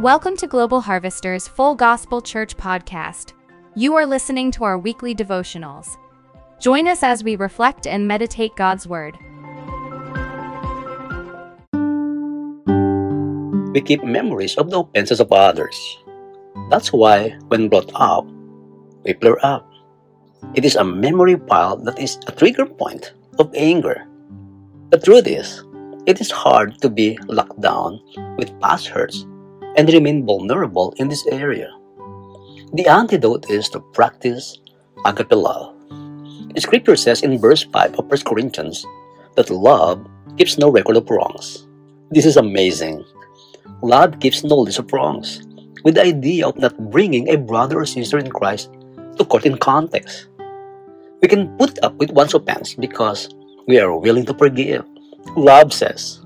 Welcome to Global Harvester's Full Gospel Church podcast. You are listening to our weekly devotionals. Join us as we reflect and meditate God's Word. We keep memories of the offenses of others. That's why, when brought up, we flare up. It is a memory pile that is a trigger point of anger. The truth is, it is hard to be locked down with past hurts and remain vulnerable in this area. The antidote is to practice agape love. Scripture says in verse 5 of 1 Corinthians that love keeps no record of wrongs. This is amazing. Love keeps no list of wrongs, with the idea of not bringing a brother or sister in Christ to court in context. We can put up with one's offense because we are willing to forgive. Love says,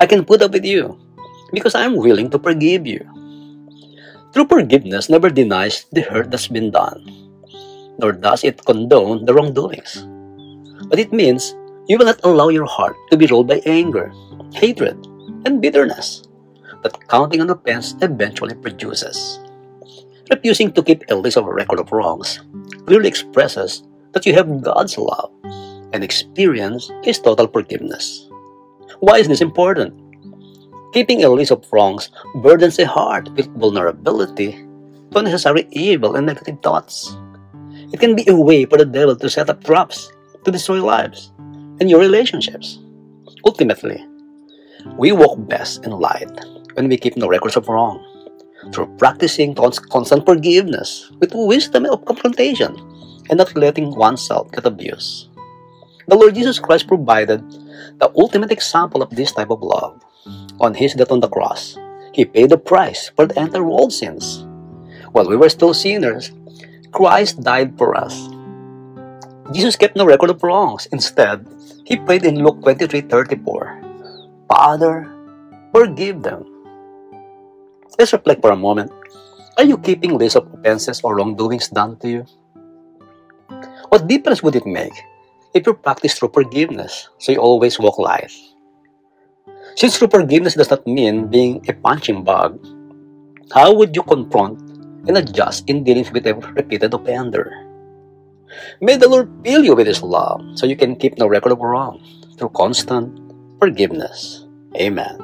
I can put up with you because I am willing to forgive you. True forgiveness never denies the hurt that's been done, nor does it condone the wrongdoings. But it means you will not allow your heart to be ruled by anger, hatred, and bitterness that counting on offense eventually produces. Refusing to keep a list of a record of wrongs clearly expresses that you have God's love and experience His total forgiveness. Why is this important? Keeping a list of wrongs burdens the heart with vulnerability to unnecessary evil and negative thoughts. It can be a way for the devil to set up traps to destroy lives and your relationships. Ultimately, we walk best in light when we keep no records of wrong, through practicing constant forgiveness with wisdom of confrontation and not letting oneself get abused. The Lord Jesus Christ provided the ultimate example of this type of love. On His death on the cross, He paid the price for the entire world's sins. While we were still sinners, Christ died for us. Jesus kept no record of wrongs. Instead, He prayed in Luke 23:34, Father, forgive them. Let's reflect for a moment. Are you keeping lists of offenses or wrongdoings done to you? What difference would it make if you practice true forgiveness, so you always walk life. Since forgiveness does not mean being a punching bag, how would you confront and adjust in dealing with a repeated offender? May the Lord fill you with His love so you can keep no record of wrong through constant forgiveness. Amen.